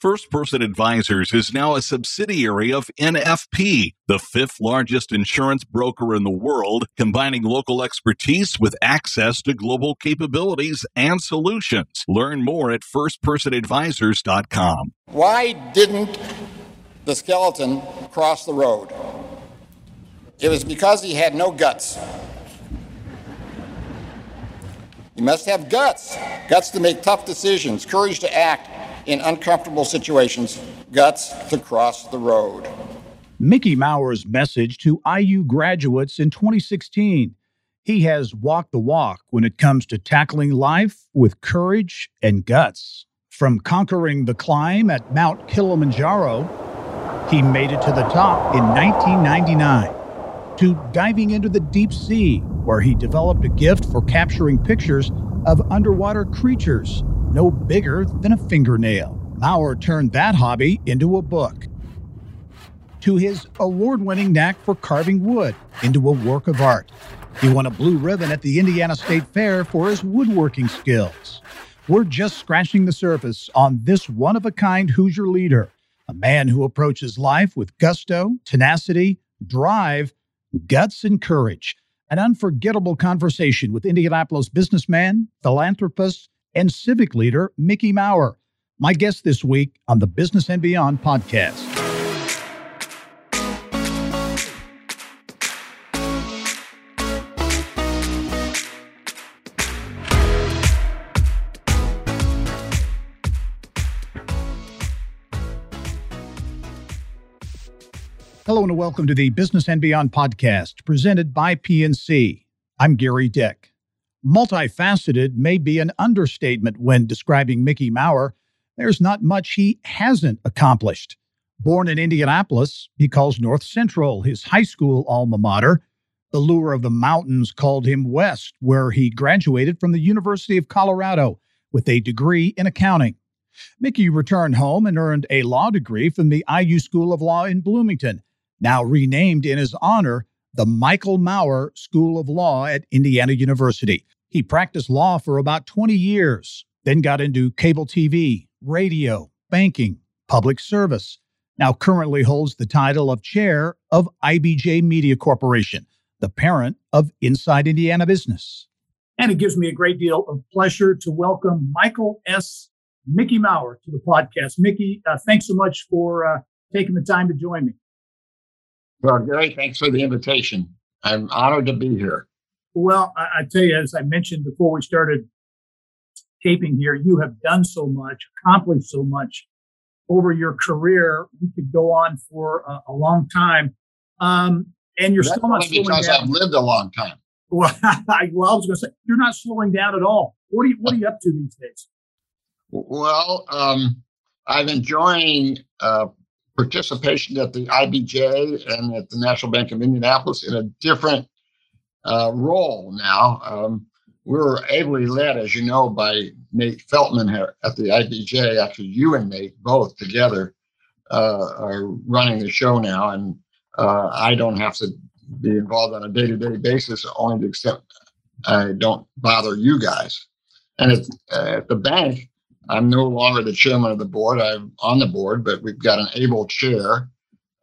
First Person Advisors is now a subsidiary of NFP, the fifth largest insurance broker in the world, combining local expertise with access to global capabilities and solutions. Learn more at firstpersonadvisors.com. Why didn't the skeleton cross the road? It was because he had no guts. You must have guts guts to make tough decisions, courage to act in uncomfortable situations, guts to cross the road. Mickey Maurer's message to IU graduates in 2016. He has walked the walk when it comes to tackling life with courage and guts. From conquering the climb at Mount Kilimanjaro, he made it to the top in 1999 to diving into the deep sea, where he developed a gift for capturing pictures of underwater creatures no bigger than a fingernail. Maurer turned that hobby into a book. To his award winning knack for carving wood into a work of art. He won a blue ribbon at the Indiana State Fair for his woodworking skills. We're just scratching the surface on this one of a kind Hoosier leader, a man who approaches life with gusto, tenacity, drive, guts, and courage. An unforgettable conversation with Indianapolis businessman, philanthropist, and civic leader Mickey Maurer. my guest this week on the Business and Beyond podcast. Hello and welcome to the Business and Beyond podcast presented by PNC. I'm Gary Dick. Multifaceted may be an understatement when describing Mickey Maurer. There's not much he hasn't accomplished. Born in Indianapolis, he calls North Central his high school alma mater. The lure of the mountains called him west, where he graduated from the University of Colorado with a degree in accounting. Mickey returned home and earned a law degree from the IU School of Law in Bloomington now renamed in his honor the Michael Maurer School of Law at Indiana University. He practiced law for about 20 years, then got into cable TV, radio, banking, public service. Now currently holds the title of chair of IBJ Media Corporation, the parent of Inside Indiana Business. And it gives me a great deal of pleasure to welcome Michael S. Mickey Maurer to the podcast. Mickey, uh, thanks so much for uh, taking the time to join me. Well, Gary, thanks for the invitation. I'm honored to be here. Well, I, I tell you, as I mentioned before we started taping here, you have done so much, accomplished so much over your career. We could go on for a, a long time. Um, and you're That's still not slowing because down. I've lived a long time. Well, I, well, I was going to say you're not slowing down at all. What are you What are you up to these days? Well, um, I'm enjoying uh, participation at the IBJ and at the National Bank of Indianapolis in a different uh, role now. Um, we were ably led, as you know, by Nate Feltman here at the IBJ. Actually, you and Nate both together uh, are running the show now, and uh, I don't have to be involved on a day-to-day basis, only to extent I don't bother you guys. And at, at the bank, I'm no longer the chairman of the board. I'm on the board, but we've got an able chair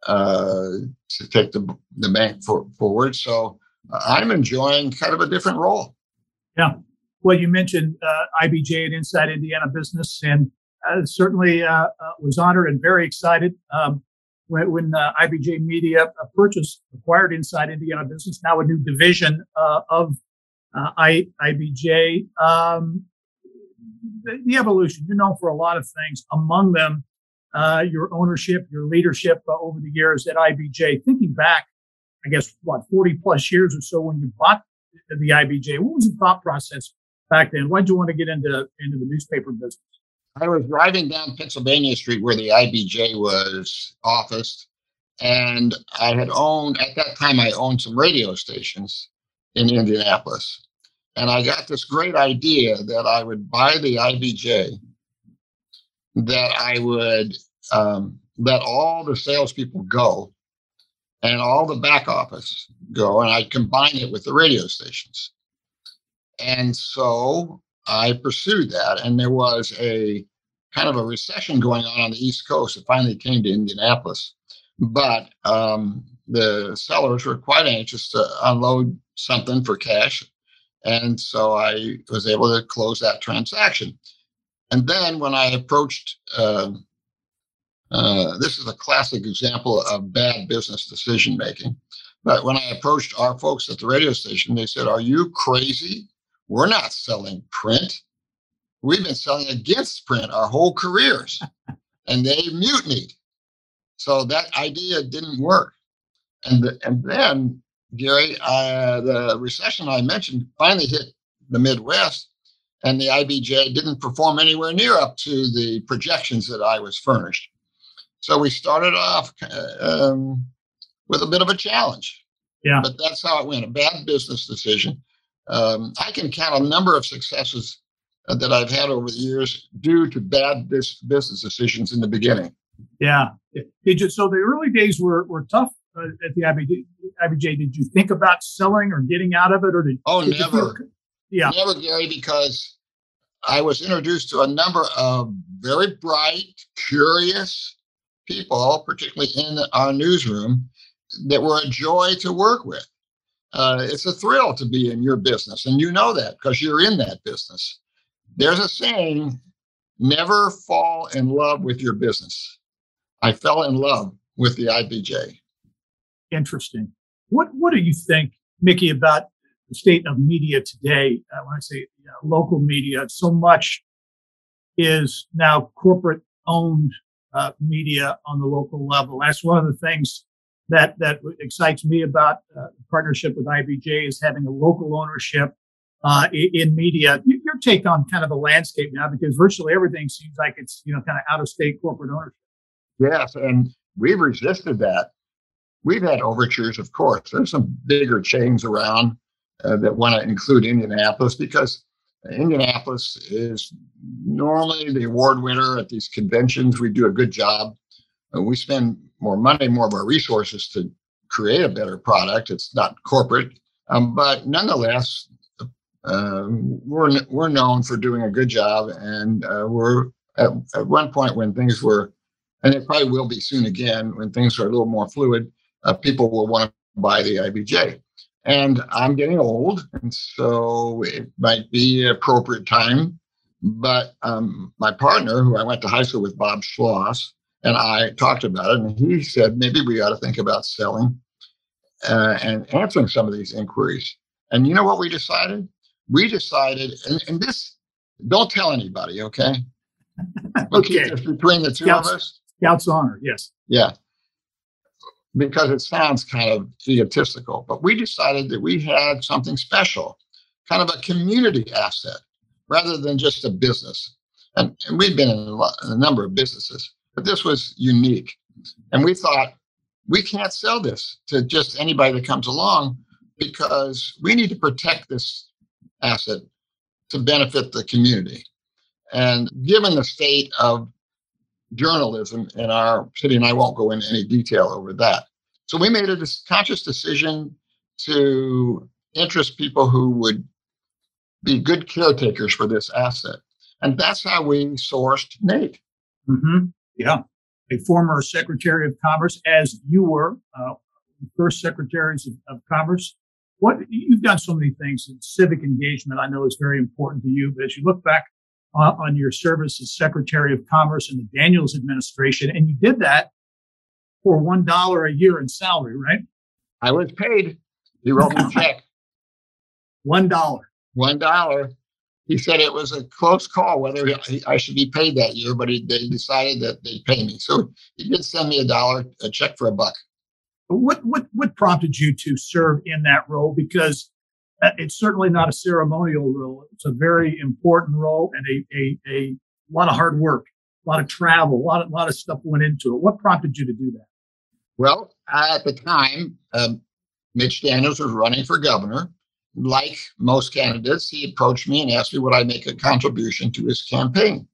uh, to take the, the bank for, forward. So I'm enjoying kind of a different role. Yeah. Well, you mentioned uh, IBJ and Inside Indiana Business, and uh, certainly uh, uh, was honored and very excited um, when, when IBJ Media purchased, acquired Inside Indiana Business, now a new division of I, IBJ. Um, the, the, evolution, you're known for a lot of things, among them your ownership, your leadership over the years at IBJ. Thinking back, I guess, what, 40 plus years or so when you bought the IBJ. What was the thought process back then? Why did you want to get into, into the newspaper business? I was driving down Pennsylvania Street where the IBJ was officed. And I had owned, at that time, I owned some radio stations in Indianapolis. And I got this great idea that I would buy the IBJ, that I would um, let all the salespeople go and all the back office go, and I combine it with the radio stations. And so I pursued that, and there was a kind of a recession going on on the East Coast. It finally came to Indianapolis, but um, the sellers were quite anxious to unload something for cash. And so I was able to close that transaction. And then when I approached, uh, uh, this is a classic example of bad business decision making. But when I approached our folks at the radio station, they said, Are you crazy? We're not selling print. We've been selling against print our whole careers. and they mutinied. So that idea didn't work. And, the, and then, Gary, uh, the recession I mentioned finally hit the Midwest, and the IBJ didn't perform anywhere near up to the projections that I was furnished. So we started off uh, um, with a bit of a challenge. Yeah. But that's how it went a bad business decision. Um, I can count a number of successes uh, that I've had over the years due to bad business decisions in the beginning. Yeah. Did you, so the early days were, were tough uh, at the IBJ, IBJ. Did you think about selling or getting out of it, or did? Oh, did never. Feel, yeah, never, Gary, because I was introduced to a number of very bright, curious people, particularly in our newsroom, that were a joy to work with. Uh, it's a thrill to be in your business, and you know that because you're in that business. There's a saying never fall in love with your business. I fell in love with the IBJ. Interesting. What What do you think, Mickey, about the state of media today? Uh, when I say you know, local media, so much is now corporate owned uh, media on the local level. That's one of the things that that excites me about uh, partnership with IBJ is having a local ownership uh, in media. Your take on kind of the landscape now, because virtually everything seems like it's you know kind of out of state corporate ownership. Yes, and we've resisted that. We've had overtures, of course. There's some bigger chains around uh, that want to include Indianapolis because Indianapolis is normally the award winner at these conventions. We do a good job. Uh, we spend more money, more of our resources to create a better product. It's not corporate, um, but nonetheless, um, we're we're known for doing a good job, and uh, we're at, at one point when things were, and it probably will be soon again when things are a little more fluid. Uh, people will want to buy the IBJ, and I'm getting old, and so it might be appropriate time. But um, my partner, who I went to high school with, Bob Schloss, and I talked about it, and he said maybe we ought to think about selling uh, and answering some of these inquiries. And you know what we decided? We decided, and, and this, don't tell anybody, okay? Okay. between the two of us. Scout's honor, yes. Yeah. Because it sounds kind of egotistical, but we decided that we had something special, kind of a community asset rather than just a business. And, and we've been in a, lot, in a number of businesses, but this was unique. And we thought, we can't sell this to just anybody that comes along because we need to protect this asset to benefit the community. And given the state of journalism in our city, and I won't go into any detail over that. So we made a conscious decision to interest people who would be good caretakers for this asset. And that's how we sourced Nate. Mm-hmm. Yeah. A former Secretary of Commerce, as you were, uh, first secretaries of, of, Commerce. What you've done so many things, and civic engagement I know is very important to you. But as you look back on, on your service as Secretary of Commerce in the Daniels administration, and you did that for one dollar a year in salary, right? I was paid. He wrote me a check. one dollar. One dollar he said it was a close call whether he, I should be paid that year, but he, they decided that they'd pay me. So he did send me a dollar, a check for a buck. What what what prompted you to serve in that role? Because uh, it's certainly not a ceremonial role. It's a very important role and a a, a lot of hard work, a lot of travel, a lot of, lot of stuff went into it. What prompted you to do that? Well, at the time, um, Mitch Daniels was running for governor like most candidates, he approached me and asked me would I make a contribution to his campaign.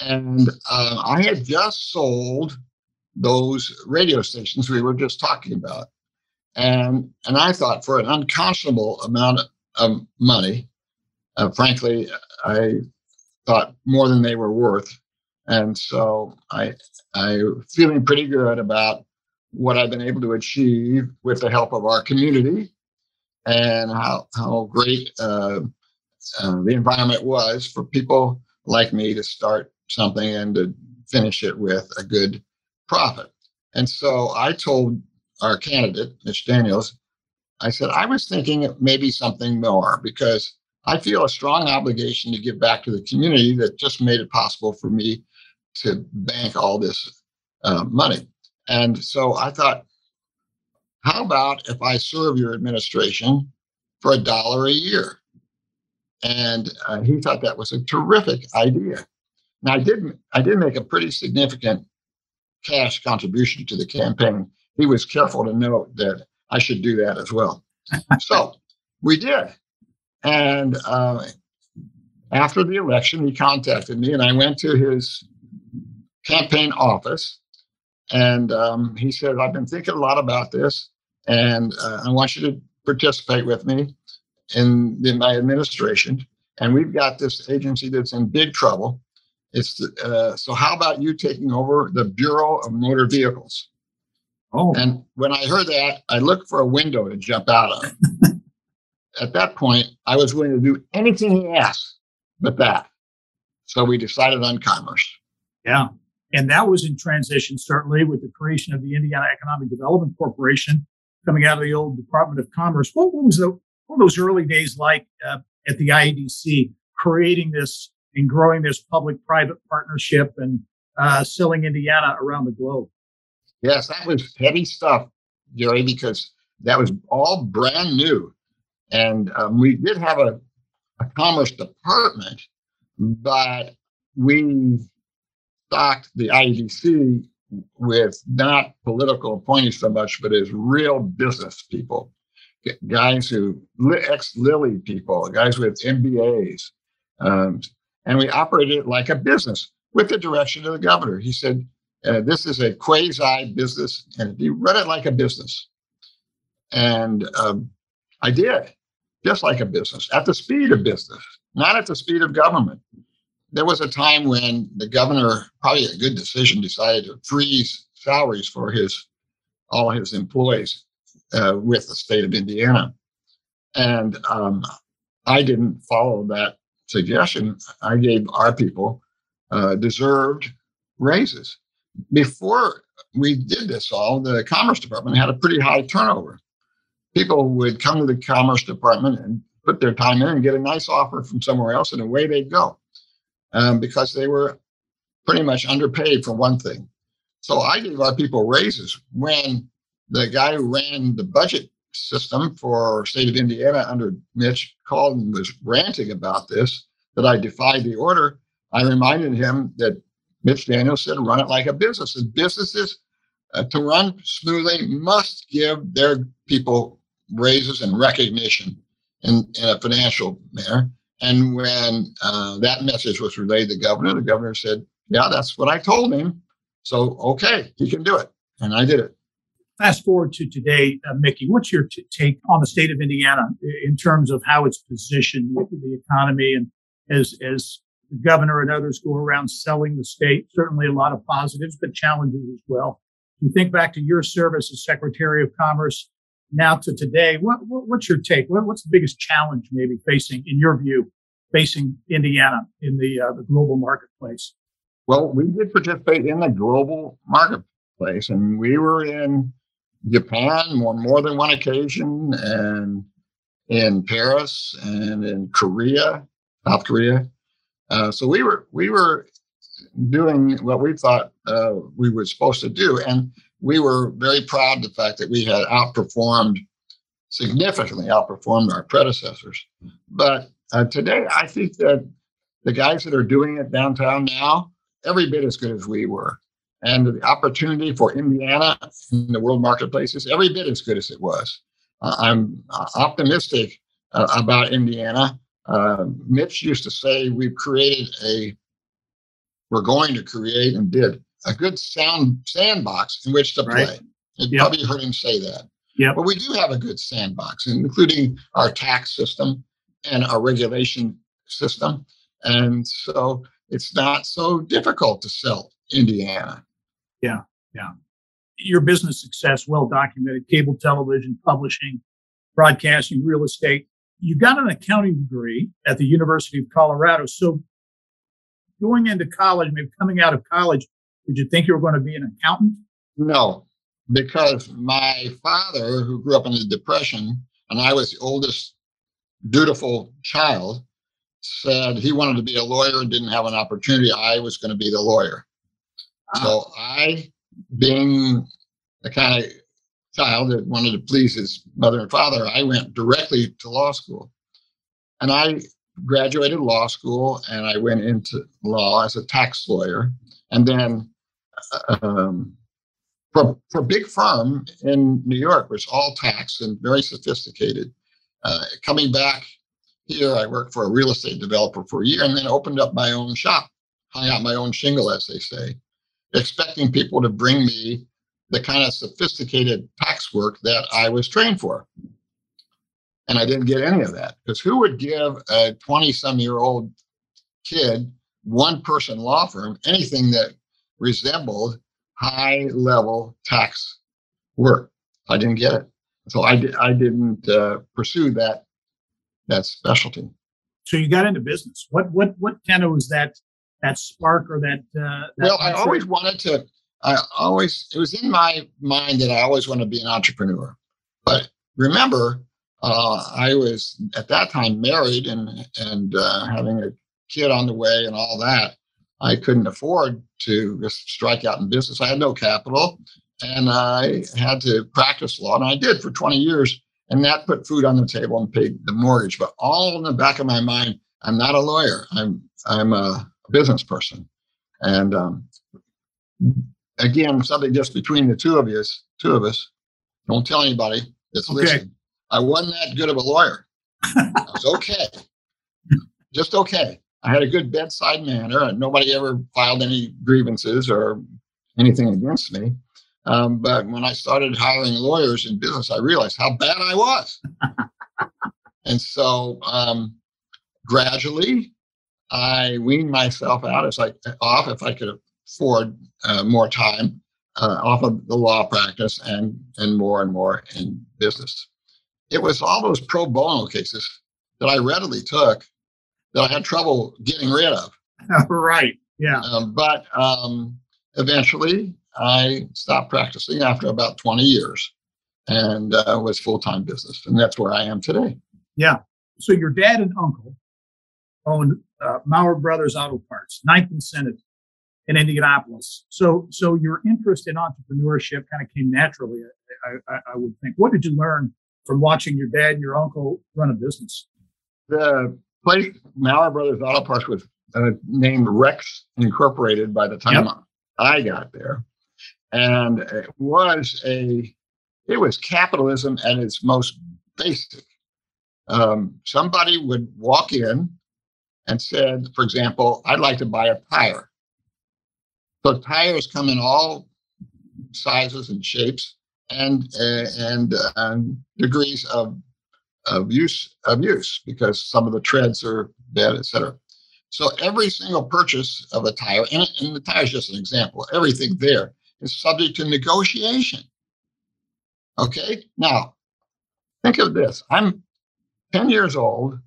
And uh, I had just sold those radio stations we were just talking about. And, and I thought for an unconscionable amount of money, uh, frankly, I thought more than they were worth, And so I I'm feeling pretty good about what I've been able to achieve with the help of our community and how how great uh, uh, the environment was for people like me to start something and to finish it with a good profit. And so I told our candidate, Mitch Daniels, I said, I was thinking maybe something more because I feel a strong obligation to give back to the community that just made it possible for me to bank all this uh, money. And so I thought, how about if I serve your administration for a dollar a year? And uh, he thought that was a terrific idea. Now I did I did make a pretty significant cash contribution to the campaign. He was careful to note that I should do that as well. so we did. And uh, after the election, he contacted me, and I went to his campaign office. And um, he said, I've been thinking a lot about this, and uh, I want you to participate with me in, in my administration. And we've got this agency that's in big trouble. It's uh, so. How about you taking over the Bureau of Motor Vehicles? Oh. And when I heard that, I looked for a window to jump out of. At that point, I was willing to do anything he asked but that. So we decided on commerce. Yeah. And that was in transition, certainly, with the creation of the Indiana Economic Development Corporation coming out of the old Department of Commerce. What, what was the, what were those early days like uh, at the IEDC, creating this and growing this public private partnership and uh, selling Indiana around the globe? Yes, that was heavy stuff, Gary, because that was all brand new. And um, we did have a, a commerce department, but we stocked the IEDC with not political appointees so much, but as real business people, guys who ex Lilly people, guys with MBAs, um, and we operated it like a business with the direction of the governor. He said, uh, "This is a quasi business, you run it like a business." And um, I did, just like a business, at the speed of business, not at the speed of government there was a time when the governor, probably a good decision, decided to freeze salaries for his all his employees uh, with the state of Indiana, and um, I didn't follow that suggestion. I gave our people uh, deserved raises. Before we did this all, the Commerce Department had a pretty high turnover. People would come to the Commerce Department and put their time in and get a nice offer from somewhere else, and away they'd go um, because they were pretty much underpaid for one thing. So I gave our people raises when the guy who ran the budget system for state of Indiana under Mitch called and was ranting about this, that I defied the order. I reminded him that Mitch Daniels said, run it like a business. And businesses uh, to run smoothly must give their people raises and recognition in, in a financial manner. And when uh, that message was relayed to the governor, the governor said, Yeah, that's what I told him. So, okay, he can do it. And I did it. Fast forward to today, uh, Mickey, what's your t- take on the state of Indiana in terms of how it's positioned, the economy, and as, as the governor and others go around selling the state? Certainly a lot of positives, but challenges as well. You think back to your service as Secretary of Commerce now to today, what, what, what's your take? What, what's the biggest challenge maybe facing, in your view, facing Indiana in the uh, the global marketplace? Well, we did participate in the global marketplace, and we were in Japan on more than one occasion, and in Paris, and in Korea, South Korea. Uh, so we were we were doing what we thought uh, we were supposed to do, and we were very proud of the fact that we had outperformed, significantly outperformed our predecessors. But uh, today, I think that the guys that are doing it downtown now, every bit as good as we were. And the opportunity for Indiana in the world marketplace is every bit as good as it was. Uh, I'm optimistic uh, about Indiana. Uh, Mitch used to say we've created a, we're going to create and did a good sound sandbox in which to play. Right. You yep. probably heard him say that. Yeah. But we do have a good sandbox, including our tax system and our regulation system. And so it's not so difficult to sell Indiana. Yeah, yeah. Your business success, well documented, cable television, publishing, broadcasting, real estate. You got an accounting degree at the University of Colorado. So going into college, maybe coming out of college, did you think you were going to be an accountant? No, because my father, who grew up in the Depression, and I was the oldest dutiful child, said he wanted to be a lawyer and didn't have an opportunity. I was going to be the lawyer. Ah. So I, being the kind of child that wanted to please his mother and father, I went directly to law school. And I graduated law school and I went into law as a tax lawyer. And then um, for, for a big firm in New York, which all tax and very sophisticated. Uh, coming back here, I worked for a real estate developer for a year and then opened up my own shop, hung out my own shingle, as they say, expecting people to bring me the kind of sophisticated tax work that I was trained for. And I didn't get any of that because who would give a 20 some year old kid, one person law firm, anything that resembled high level tax work? I didn't get it. So I, I didn't uh, pursue that that specialty. So you got into business. What what what kind of was that that spark or that? Uh, that well, I always wanted to. I always it was in my mind that I always wanted to be an entrepreneur. But remember, uh, I was at that time married and and uh, having a kid on the way and all that. I couldn't afford to just strike out in business. I had no capital, and I had to practice law, and I did for 20 years and that put food on the table and paid the mortgage. But all in the back of my mind, I'm not a lawyer. I'm I'm a business person, and um, again, something just between the two of us. Two of us. Don't tell anybody that's okay. listening. I wasn't that good of a lawyer. I was okay, just okay. I had a good bedside manner, and nobody ever filed any grievances or anything against me. Um, but when I started hiring lawyers in business, I realized how bad I was. and so um, gradually, I weaned myself out as I off if I could afford uh, more time uh, off of the law practice and and more and more in business. It was all those pro bono cases that I readily took that I had trouble getting rid of. right. Yeah. Um, but um, eventually, I stopped practicing after about 20 years and uh, was full time business. And that's where I am today. Yeah. So your dad and uncle owned uh, Maurer Brothers Auto Parts, Ninth and Senate in Indianapolis. So, so your interest in entrepreneurship kind of came naturally, I, I, I would think. What did you learn from watching your dad and your uncle run a business? The place, Maurer Brothers Auto Parts, was uh, named Rex Incorporated by the time yep. I got there and it was a it was capitalism at its most basic. Um, somebody would walk in and said, for example, I'd like to buy a tire. So tires come in all sizes and shapes and uh, and um, degrees of of use of use because some of the treads are bad, etc. So every single purchase of a tire, and, and the tire is just an example, everything there is subject to negotiation. Okay, now think of this I'm 10 years old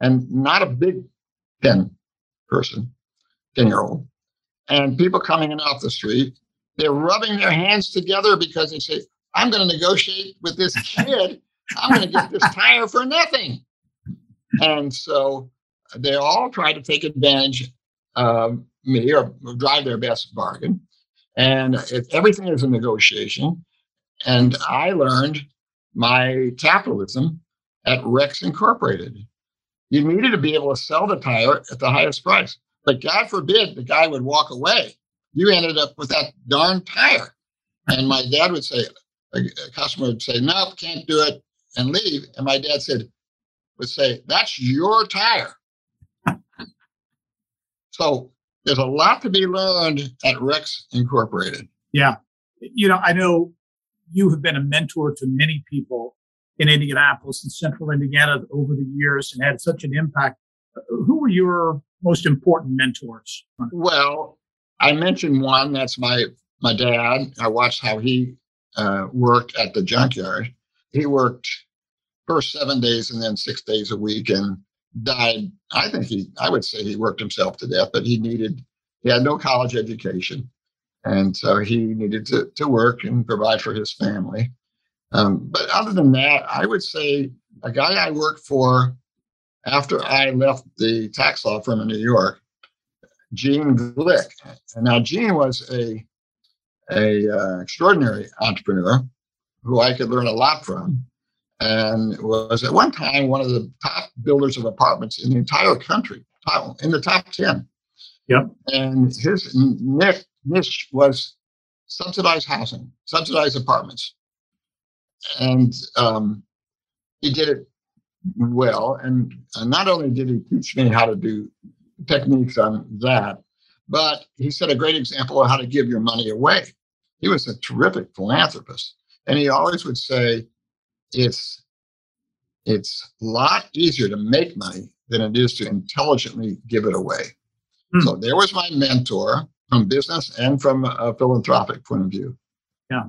and not a big 10 person, 10 year old, and people coming in off the street, they're rubbing their hands together because they say, I'm going to negotiate with this kid. I'm going to get this tire for nothing. And so they all try to take advantage of me or drive their best bargain. And it, everything is a negotiation. And I learned my capitalism at Rex Incorporated. You needed to be able to sell the tire at the highest price. But God forbid the guy would walk away. You ended up with that darn tire. And my dad would say, a, customer would say, no, can't do it and leave. And my dad said, would say, that's your tire. so there's a lot to be learned at Rex Incorporated. Yeah. You know, I know you have been a mentor to many people in Indianapolis and central Indiana over the years and had such an impact. Uh, who were your most important mentors? Well, I mentioned one. That's my my dad. I watched how he uh, worked at the junkyard. He worked first seven days and then six days a week, and died. I think he. I would say he worked himself to death, but he needed. He had no college education, and so he needed to to work and provide for his family. Um, but other than that, I would say a guy I worked for after I left the tax law firm in New York, Gene Glick. And now Gene was a a uh, extraordinary entrepreneur who I could learn a lot from, and was at one time one of the top builders of apartments in the entire country, in the top ten. Yep. And his niche, niche was subsidized housing, subsidized apartments, and um, he did it well. And not only did he teach me how to do techniques on that, but he set a great example of how to give your money away. He was a terrific philanthropist. And he always would say, it's it's a lot easier to make money than it is to intelligently give it away. Hmm. So there was my mentor from business and from a philanthropic point of view. Yeah.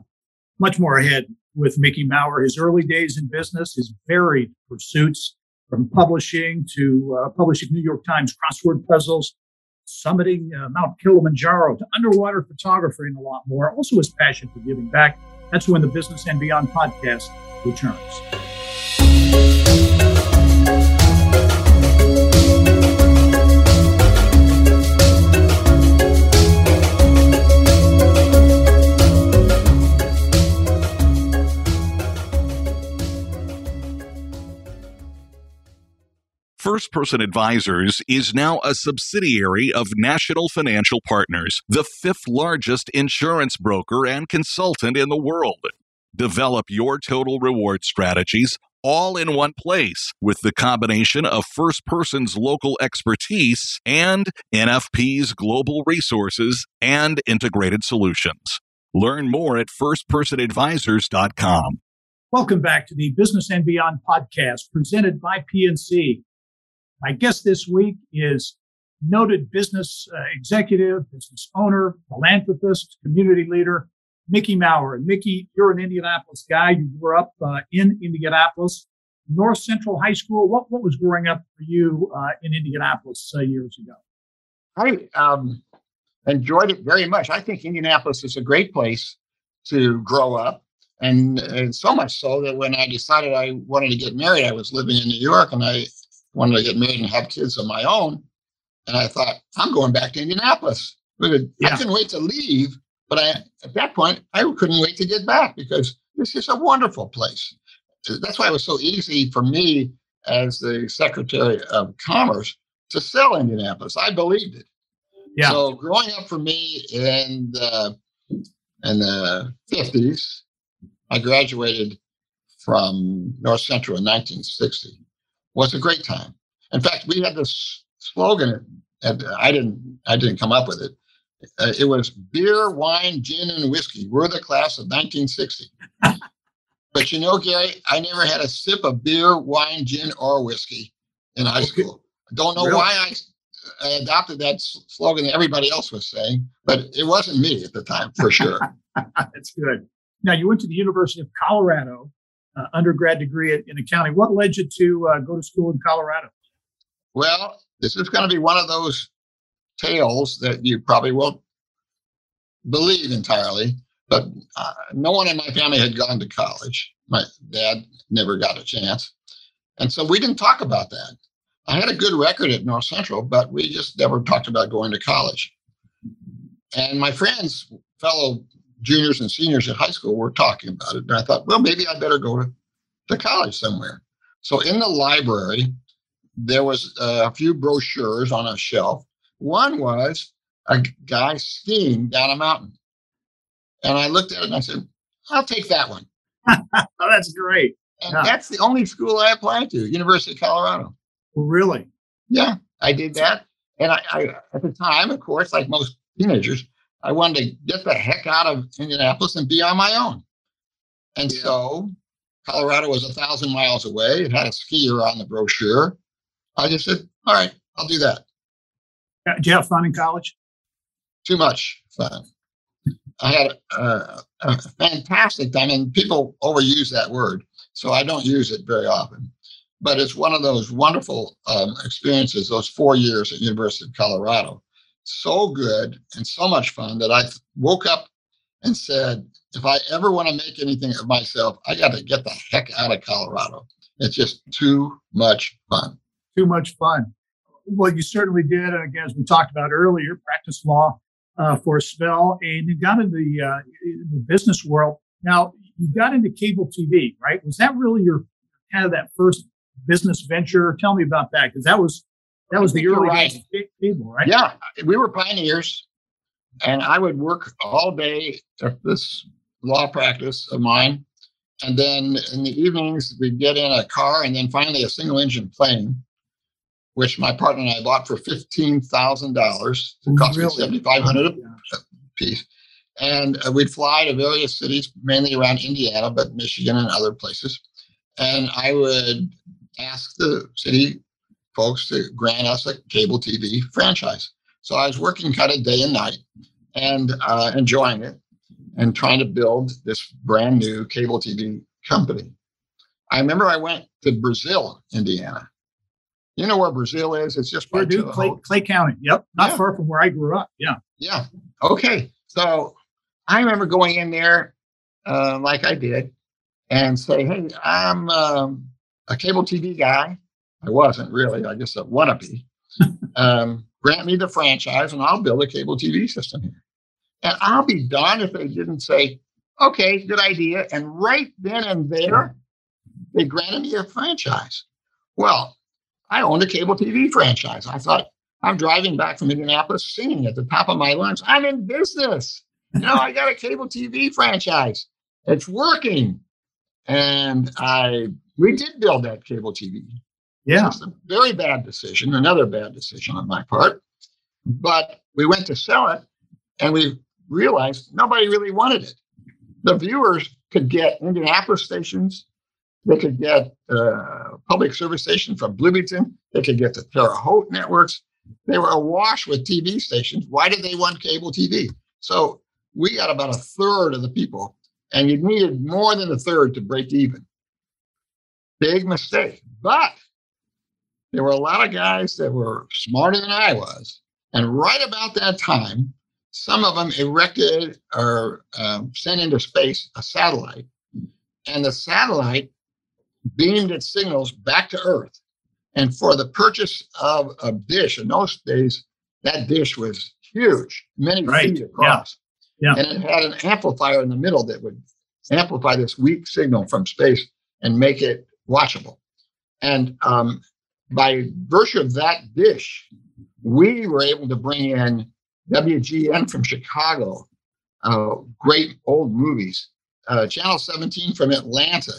Much more ahead with Mickey Maurer, his early days in business, his varied pursuits from publishing to uh, publishing New York Times crossword puzzles, summiting uh, Mount Kilimanjaro to underwater photography and a lot more. Also, his passion for giving back. That's when the Business and Beyond podcast returns. Person Advisors is now a subsidiary of National Financial Partners, the fifth largest insurance broker and consultant in the world. Develop your total reward strategies all in one place with the combination of First Person's local expertise and NFP's global resources and integrated solutions. Learn more at firstpersonadvisors.com. Welcome back to the Business and Beyond podcast presented by PNC. My guest this week is noted business uh, executive, business owner, philanthropist, community leader, Mickey Maurer. Mickey, you're an Indianapolis guy. You grew up uh, in Indianapolis, North Central High School. What, what was growing up for you uh, in Indianapolis uh, years ago? I um, enjoyed it very much. I think Indianapolis is a great place to grow up. And, and so much so that when I decided I wanted to get married, I was living in New York and I wanted to get married and have kids of my own. And I thought, I'm going back to Indianapolis. Yeah. I couldn't wait to leave, but I at that point I couldn't wait to get back because this is a wonderful place. That's why it was so easy for me as the Secretary of Commerce to sell Indianapolis. I believed it. Yeah. So growing up for me in the in the fifties, I graduated from North Central in 1960 was a great time. In fact, we had this slogan, and I didn't I didn't come up with it. Uh, it was beer, wine, gin, and whiskey. We're the class of 1960. but you know, Gary, I never had a sip of beer, wine, gin, or whiskey in high school. I don't know really? why I, I adopted that slogan that everybody else was saying, but it wasn't me at the time for sure. That's good. Now, you went to the University of Colorado uh, undergrad degree in accounting. What led you to uh, go to school in Colorado? Well, this is going to be one of those tales that you probably won't believe entirely, but uh, no one in my family had gone to college. My dad never got a chance. And so we didn't talk about that. I had a good record at North Central, but we just never talked about going to college. And my friends, fellow juniors and seniors at high school were talking about it. And I thought, well, maybe I better go to, to college somewhere. So in the library, there was a few brochures on a shelf. One was a guy skiing down a mountain. And I looked at it and I said, I'll take that one. oh, that's great. And yeah. that's the only school I applied to, University of Colorado. Really? Yeah, I did that. And I, I at the time, of course, like most teenagers, I wanted to get the heck out of Indianapolis and be on my own. And yeah. so Colorado was a thousand miles away. It had a skier on the brochure. I just said, all right, I'll do that. Uh, did you have fun in college? Too much fun. I had a, a fantastic time, and people overuse that word, so I don't use it very often. But it's one of those wonderful um, experiences, those four years at University of Colorado. So good and so much fun that I woke up and said, if I ever want to make anything of myself, I got to get the heck out of Colorado. It's just too much fun. Too much fun. Well, you certainly did. And again, as we talked about earlier, practice law uh, for a spell, and you got into the, uh, the business world. Now, you got into cable TV, right? Was that really your kind of that first business venture? Tell me about that because that was that was the early right. cable, right? Yeah, we were pioneers, and I would work all day at this law practice of mine, and then in the evenings we'd get in a car, and then finally a single engine plane, which my partner and I bought for fifteen thousand dollars. It cost really? me seventy five hundred a piece, and uh, we'd fly to various cities, mainly around Indiana, but Michigan and other places. And I would ask the city folks to grant us a cable TV franchise. So I was working kind of day and night and uh, enjoying it and trying to build this brand new cable TV company. I remember I went to Brazil, Indiana. You know where Brazil is? It's just by Clay, Clay, County. Yep, not yeah. far from where I grew up. Yeah. Yeah. Okay. So I remember going in there, uh, like I did, and say, "Hey, I'm um, a cable TV guy. I wasn't really, I guess a wannabe. um, grant me the franchise and I'll build a cable TV system here. And I'll be darned if they didn't say, okay, good idea. And right then and there, they granted me a franchise. Well, I owned a cable TV franchise. I thought, I'm driving back from Indianapolis singing at the top of my lungs. I'm in business. You know, I got a cable TV franchise. It's working. And I we did build that cable TV. Yeah. It's a very bad decision, another bad decision on my part. But we went to sell it and we realized nobody really wanted it. The viewers could get Indianapolis stations, they could get uh, public service stations from Bloomington, they could get the Terre Haute networks. They were awash with TV stations. Why did they want cable TV? So we got about a third of the people, and you needed more than a third to break even. Big mistake. But there were a lot of guys that were smarter than I was. And right about that time, some of them erected or um, sent into space a satellite. And the satellite beamed its signals back to Earth. And for the purchase of a dish, in those days, that dish was huge, many right. feet across. Yeah. yeah. And it had an amplifier in the middle that would amplify this weak signal from space and make it watchable. And um, by virtue of that dish, we were able to bring in WGN from Chicago, uh, great old movies, uh, Channel 17 from Atlanta,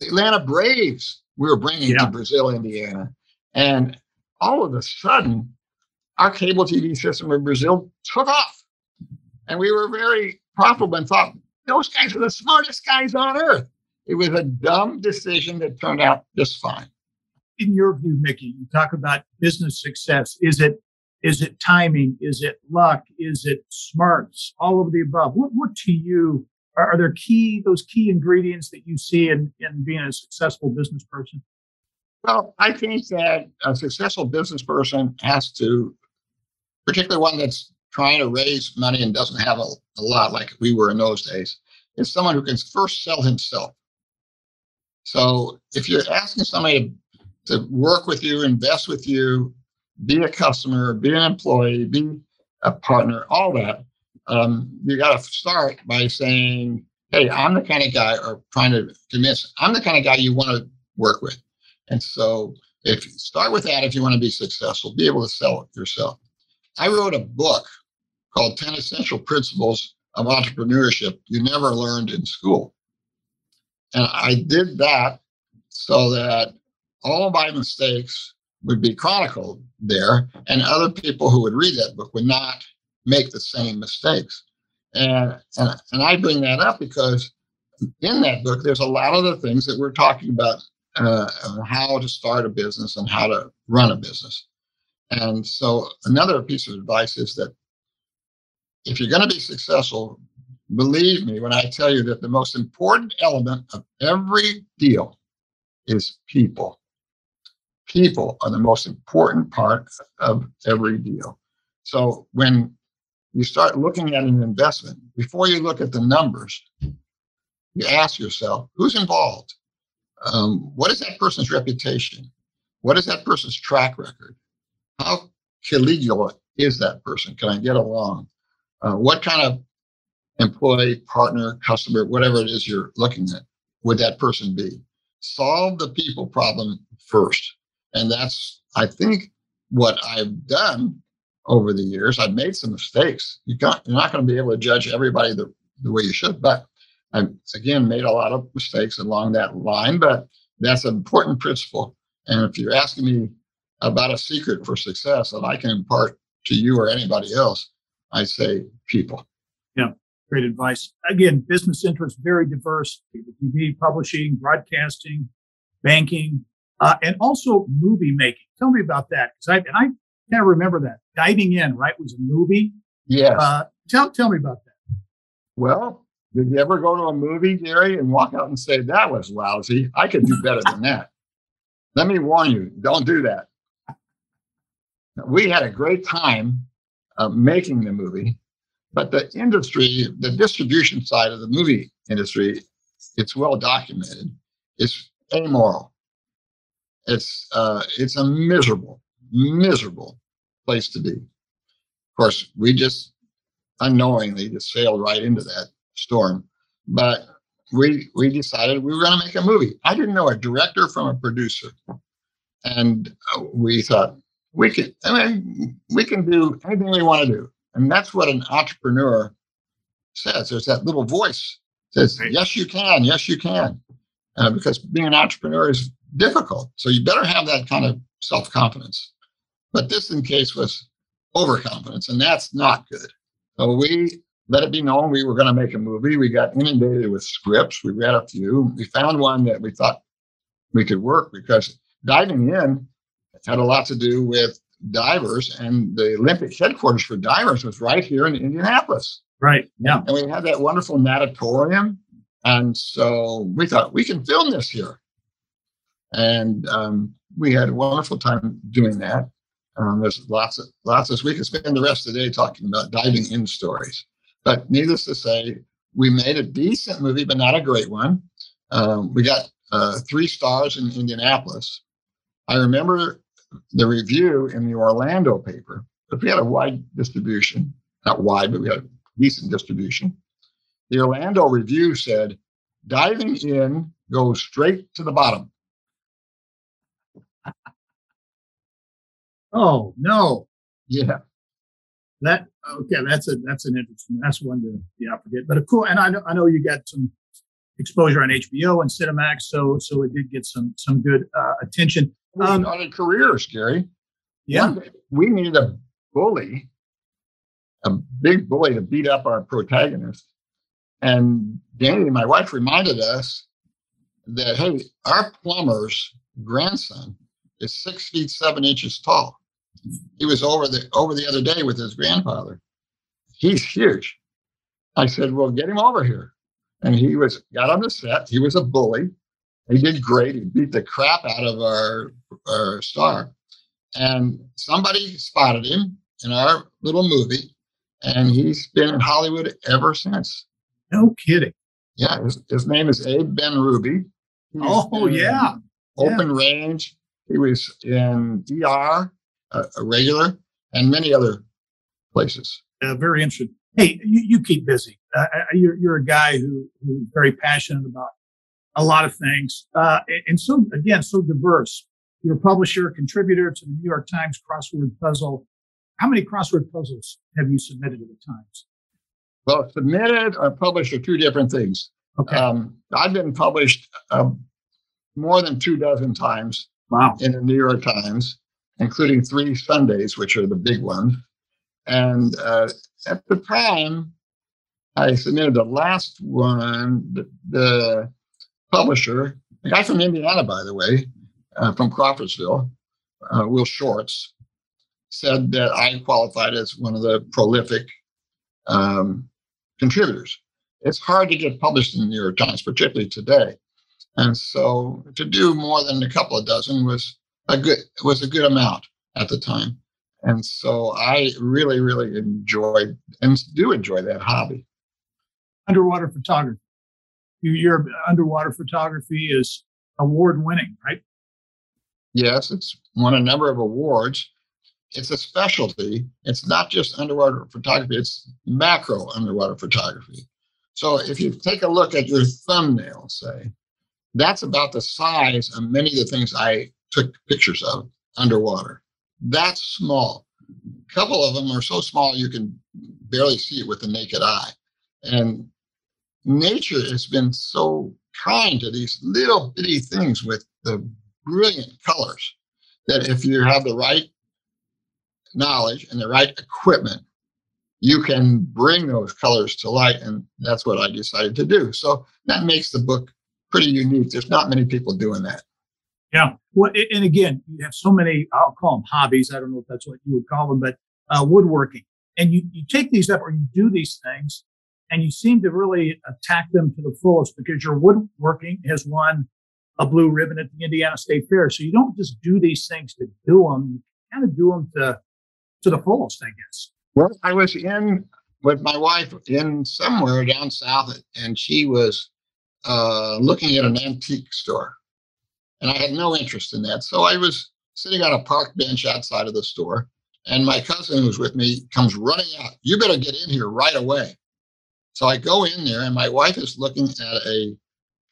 the Atlanta Braves, we were bringing yeah. to Brazil, Indiana. And all of a sudden, our cable TV system in Brazil took off. And we were very profitable and thought, those guys are the smartest guys on earth. It was a dumb decision that turned out just fine. In your view, Mickey, you talk about business success. Is it is it timing? Is it luck? Is it smarts? All of the above. What what to you are, are there key those key ingredients that you see in, in being a successful business person? Well, I think that a successful business person has to, particularly one that's trying to raise money and doesn't have a, a lot like we were in those days, is someone who can first sell himself. So if you're asking somebody to, to work with you, invest with you, be a customer, be an employee, be a partner, all that, um, you got to start by saying, "Hey, I'm the kind of guy," or trying to convince, "I'm the kind of guy you want to work with." And so, if you start with that, if you want to be successful, be able to sell it yourself. I wrote a book called 10 Essential Principles of Entrepreneurship You Never Learned in School. And I did that so that all my mistakes would be chronicled there, and other people who would read that book would not make the same mistakes. And, and, and I bring that up because in that book, there's a lot of the things that we're talking about uh, how to start a business and how to run a business. And so another piece of advice is that if you're going to be successful, believe me when I tell you that the most important element of every deal is people. People are the most important part of every deal. So when you start looking at an investment, before you look at the numbers, you ask yourself, who's involved? Um, what is that person's reputation? What is that person's track record? How collegial is that person? Can I get along? Uh, what kind of employee, partner, customer, whatever it is you're looking at, would that person be? Solve the people problem first. And that's, I think, what I've done over the years. I've made some mistakes. You you're not going to be able to judge everybody the, the way you should, but I've again made a lot of mistakes along that line, but that's an important principle. And if you're asking me about a secret for success that I can impart to you or anybody else, I say people. Yeah, great advice. Again, business interests very diverse: TV, publishing, broadcasting, banking, uh, and also movie making. Tell me about that because I and I can't remember that. Diving in, right, was a movie. Yes. Uh, tell tell me about that. Well, did you ever go to a movie, Gary, and walk out and say that was lousy? I could do better than that. Let me warn you: don't do that. We had a great time uh, making the movie, but the industry, the distribution side of the movie industry, it's well documented. It's amoral. It's uh, it's a miserable, miserable place to be. Of course, we just unknowingly just sailed right into that storm. But we we decided we were going to make a movie. I didn't know a director from a producer, and uh, we thought we can. I mean, we can do anything we want to do, and that's what an entrepreneur says. There's that little voice says, "Yes, you can. Yes, you can," uh, because being an entrepreneur is difficult. So you better have that kind of self confidence. But this, in case, was overconfidence, and that's not good. So we let it be known we were going to make a movie. We got inundated with scripts. We read a few. We found one that we thought we could work because diving in had a lot to do with divers, and the Olympic headquarters for divers was right here in Indianapolis. Right. Yeah. And we had that wonderful natatorium. And so we thought we can film this here. And um, we had a wonderful time doing that. Um, there's lots of lots of we could spend the rest of the day talking about diving in stories. But needless to say, we made a decent movie, but not a great one. Um, we got uh, three stars in Indianapolis. I remember the review in the Orlando paper, but we had a wide distribution, not wide, but we had a decent distribution. The Orlando review said, diving in goes straight to the bottom. Oh, no. Yeah. That okay, that's a that's an interesting. That's one to yeah forget. But of course, and I know I know you got some exposure on HBO and Cinemax, so so it did get some some good uh, attention. Um, on a career, Gary. Yeah, we needed a bully, a big bully to beat up our protagonist. And Janie, my wife, reminded us that hey, our plumber's grandson is six feet seven inches tall he was over the over the other day with his grandfather. He's huge. I said, "Well, get him over here." And he was got on the set. He was a bully. He did great. He beat the crap out of our our star. And somebody spotted him in our little movie, and he's been in Hollywood ever since. No kidding. Yeah, his, his name is Abe Benrubi. He's oh yeah. Open yeah. range. He was in ER a, a regular, and many other places. Uh, very interesting. Hey, you, you keep busy. Uh, you're, you're a guy who, who's very passionate about a lot of things. Uh, and so, again, so diverse. You're a publisher, contributor to the New York Times crossword puzzle. How many crossword puzzles have you submitted to the Times? Well, submitted or published are two different things. Okay. Um, I've been published uh, more than two dozen times wow. in the New York Times including three Sundays, which are the big ones. And uh, at the time, I submitted the last one, the, the publisher, a guy from Indiana, by the way, uh, from Crawfordsville, uh, Will Shortz, said that I qualified as one of the prolific um, contributors. It's hard to get published in the New York Times, particularly today. And so to do more than a couple of dozen was a good was a good amount at the time. And so I really, really enjoyed and do enjoy that hobby. Underwater photography. Your underwater photography is award winning, right? Yes, it's won a number of awards. It's a specialty. It's not just underwater photography, it's macro underwater photography. So if you take a look at your thumbnail, say, that's about the size of many of the things I took pictures of underwater. That's small. A couple of them are so small you can barely see it with the naked eye. And nature has been so kind to these little bitty things with the brilliant colors that if you have the right knowledge and the right equipment, you can bring those colors to light. And that's what I decided to do. So that makes the book pretty unique. There's not many people doing that. Yeah. Well, and again, you have so many, I'll call them hobbies. I don't know if that's what you would call them, but uh, woodworking. And you, you take these up or you do these things and you seem to really attack them to the fullest because your woodworking has won a blue ribbon at the Indiana State Fair. So you don't just do these things to do them; you kind of do them to to the fullest, I guess. Well, I was in with my wife in somewhere down south, and she was uh, looking at an antique store, and I had no interest in that. So I was sitting on a park bench outside of the store, and my cousin who's with me comes running out. You better get in here right away. So I go in there, and my wife is looking at a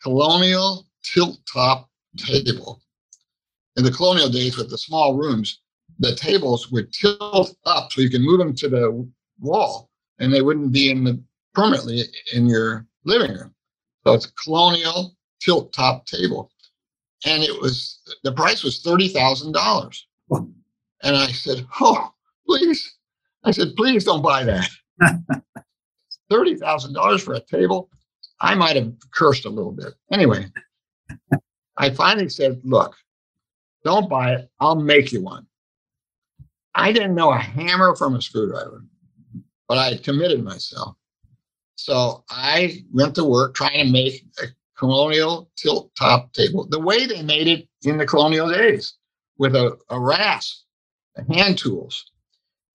colonial tilt top table. In the colonial days with the small rooms, the tables would tilt up so you can move them to the wall and they wouldn't be in the permanently in your living room. So it's a colonial tilt top table. And it was the price was thirty thousand dollars. And I said, Oh, please. I said, please don't buy that. thirty thousand dollars for a table. I might have cursed a little bit. Anyway, I finally said, look, don't buy it. I'll make you one. I didn't know a hammer from a screwdriver, but I committed myself. So I went to work trying to make colonial tilt top table the way they made it in the colonial days with a, a rasp, hand tools.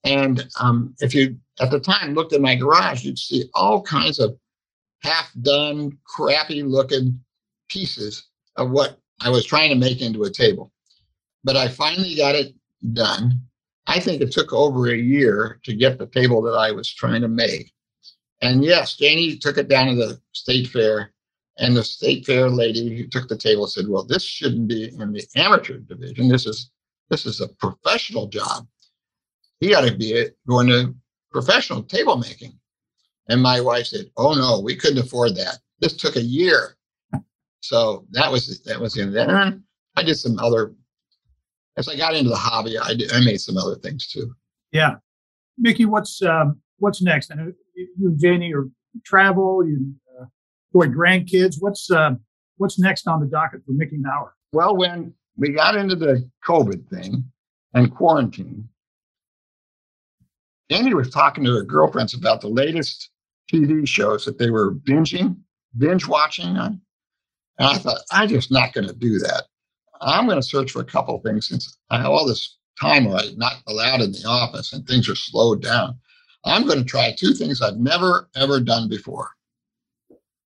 And um, if you at the time looked in my garage, you'd see all kinds of half done, crappy looking pieces of what I was trying to make into a table. But I finally got it done. I think it took over a year to get the table that I was trying to make. And yes, Janie took it down to the state fair, and the state fair lady who took the table said, "Well, this shouldn't be in the amateur division. This is this is a professional job. He ought to be going to professional table making." And my wife said, "Oh no, we couldn't afford that. This took a year." So that was that was in there. And I did some other. As I got into the hobby, I did, I made some other things too. Yeah, Mickey, what's um, what's next? I know you Janie are travel. You enjoy grandkids. What's uh, what's next on the docket for Mickey Maurer? Well, when we got into the COVID thing and quarantine, Amy was talking to her girlfriends about the latest TV shows that they were binging, binge watching on. And I thought, I'm just not going to do that. I'm going to search for a couple of things since I have all this time I'm not allowed in the office and things are slowed down. I'm going to try two things I've never, ever done before.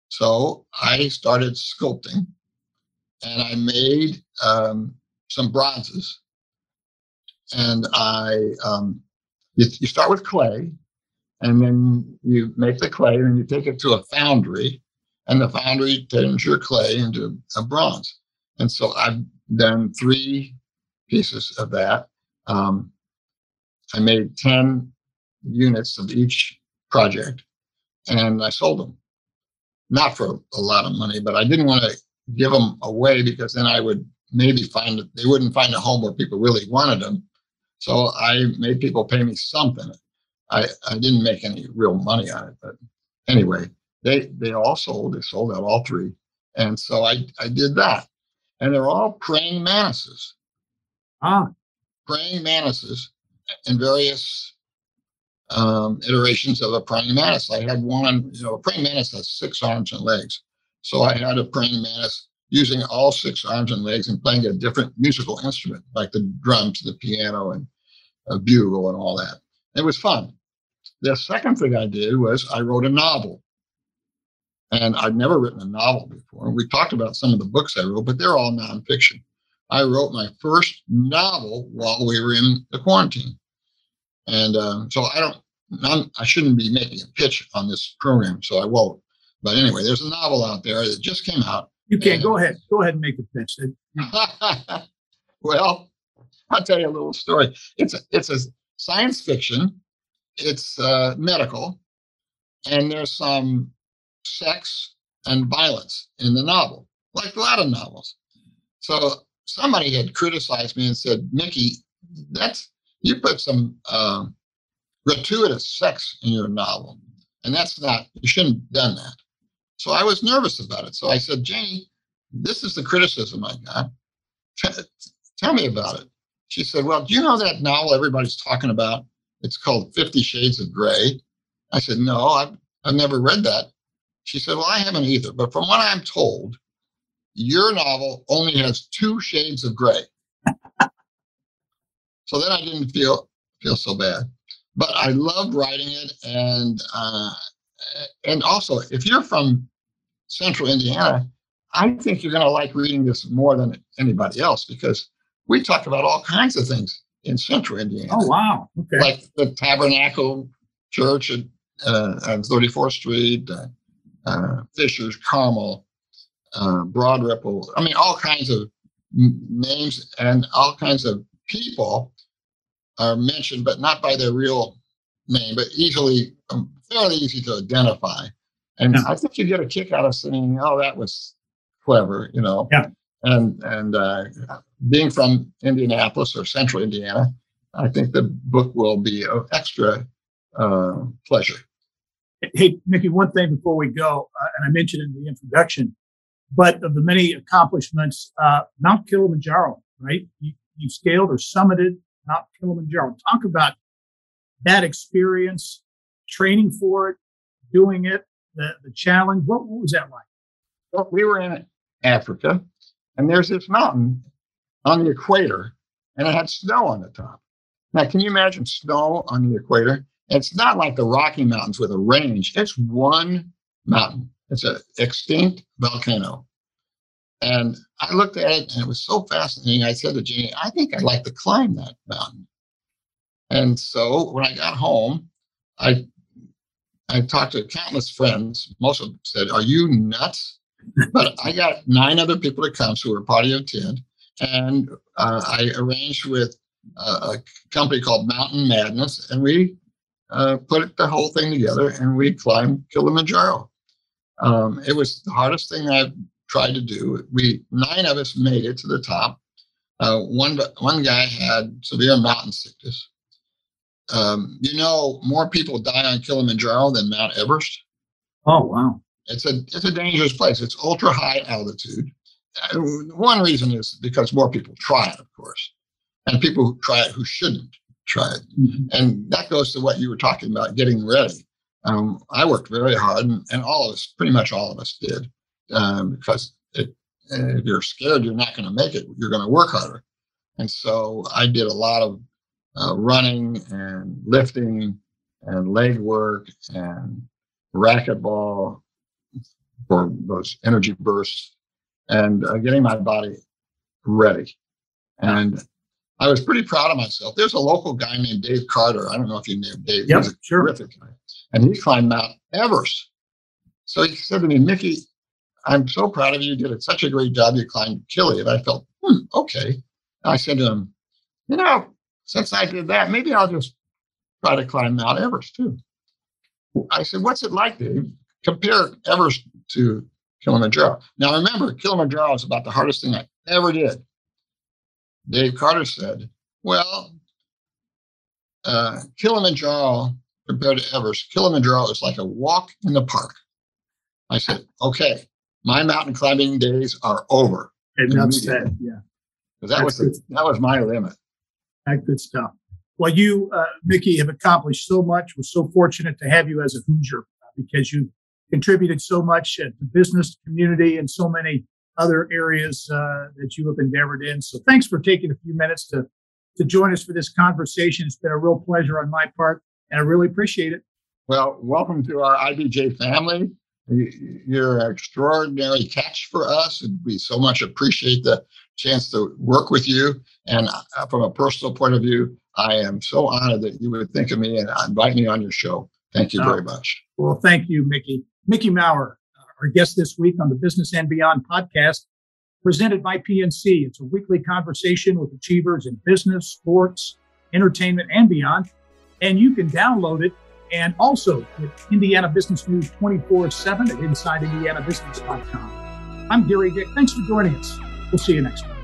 So I started sculpting and I made um, some bronzes. And I, um, you, you start with clay and then you make the clay and you take it to a foundry and the foundry turns your clay into a bronze. And so I've done three pieces of that. Um, I made 10 units of each project and I sold them. Not for a lot of money, but I didn't want to give them away because then I would maybe find they wouldn't find a home where people really wanted them. So I made people pay me something. I, I didn't make any real money on it, but anyway, they they all sold. They sold out all three, and so I I did that, and they're all praying mantises. Ah, praying mantises, in various um, iterations of a praying mantis. I had one, you know, a praying mantis has six arms and legs. So I had a praying mantis using all six arms and legs and playing a different musical instrument, like the drums, the piano, and a bugle and all that. It was fun. The second thing I did was I wrote a novel. And I'd never written a novel before. We talked about some of the books I wrote, but they're all nonfiction. I wrote my first novel while we were in the quarantine. And um, so I don't, I'm, I should not be making a pitch on this program, so I won't. But anyway, there's a novel out there that just came out. You can go ahead. Go ahead and make a pitch. well, I'll tell you a little story. It's a, it's a science fiction. It's uh, medical, and there's some sex and violence in the novel, like a lot of novels. So somebody had criticized me and said, "Mickey, that's you put some uh, gratuitous sex in your novel, and that's not you shouldn't have done that." So I was nervous about it. So I said, Janie, this is the criticism I got. Tell me about it. She said, Well, do you know that novel everybody's talking about? It's called Fifty Shades of Grey. I said, No, I've, I've never read that. She said, Well, I haven't either. But from what I'm told, your novel only has two shades of gray. So then I didn't feel feel so bad. But I loved writing it, and uh, and also, if you're from central Indiana, I think you're going to like reading this more than anybody else because we talk about all kinds of things in central Indiana. Oh, wow. Okay. Like the Tabernacle Church at, uh, on 34th Street, uh, uh, Fishers, Carmel, uh, Broad Ripple. I mean, all kinds of names and all kinds of people are mentioned, but not by their real name, but easily um, fairly easy to identify. And yeah. I think you get a kick out of saying, "Oh, that was clever," you know. Yeah. And and uh, being from Indianapolis or Central Indiana, I think the book will be of extra uh, pleasure. Hey, Mickey, one thing before we go, uh, and I mentioned in the introduction, but of the many accomplishments, uh, Mount Kilimanjaro, right? You, you scaled or summited Mount Kilimanjaro. Talk about that experience training for it, doing it, the, the challenge? What, what was that like? Well, we were in Africa, and there's this mountain on the equator, and it had snow on the top. Now, can you imagine snow on the equator? It's not like the Rocky Mountains with a range. It's one mountain. It's an extinct volcano. And I looked at it and it was so fascinating. I said to Janie, I think I'd like to climb that mountain. And so when I got home, I I talked to countless friends. Most of them said, Are you nuts? but I got nine other people to come, so we're a party of 10. And uh, I arranged with a company called Mountain Madness, and we uh, put the whole thing together and we climbed Kilimanjaro. Um, it was the hardest thing I've tried to do. We nine of us made it to the top. Uh, one one guy had severe mountain sickness, um, you know, more people die on Kilimanjaro than Mount Everest. Oh wow! It's a it's a dangerous place. It's ultra high altitude. One reason is because more people try it, of course, and people who try it who shouldn't try it. Mm-hmm. And that goes to what you were talking about, getting ready. Um, I worked very hard, and, and, all of us, pretty much all of us, did, um, because it, if you're scared, you're not going to make it. You're going to work harder. And so I did a lot of uh, running and lifting and leg work and racquetball for those energy bursts and uh, getting my body ready. And I was pretty proud of myself. There's a local guy named Dave Carter. I don't know if you know Dave. Yep, He's a sure. terrific guy. And he climbed Mount Everest. So he said to me, Mickey, I'm so proud of you. You did such a great job. You climbed Kili. And I felt, hmm, okay. I said to him, you know, since I did that, maybe I'll just try to climb Mount Everest too. I said, What's it like, Dave? Compare Everest to Kilimanjaro. Now, remember, Kilimanjaro is about the hardest thing I ever did. Dave Carter said, Well, uh, Kilimanjaro compared to Everest, Kilimanjaro is like a walk in the park. I said, Okay, my mountain climbing days are over. And that's that, yeah. That was the, that was my limit that good stuff. Well, you, uh, Mickey, have accomplished so much. We're so fortunate to have you as a Hoosier uh, because you contributed so much to the business community and so many other areas uh, that you have endeavored in. So thanks for taking a few minutes to to join us for this conversation. It's been a real pleasure on my part, and I really appreciate it. Well, welcome to our IBJ family. You're an extraordinary catch for us, and we so much appreciate the chance to work with you. And uh, from a personal point of view, I am so honored that you would think of me and invite me on your show. Thank you very much. Well, thank you, Mickey. Mickey Maurer, our guest this week on the Business and Beyond podcast, presented by PNC. It's a weekly conversation with achievers in business, sports, entertainment, and beyond. And you can download it and also with Indiana Business News 24 7 at InsideIndianaBusiness.com. I'm Gary Dick. Thanks for joining us. We'll see you next time.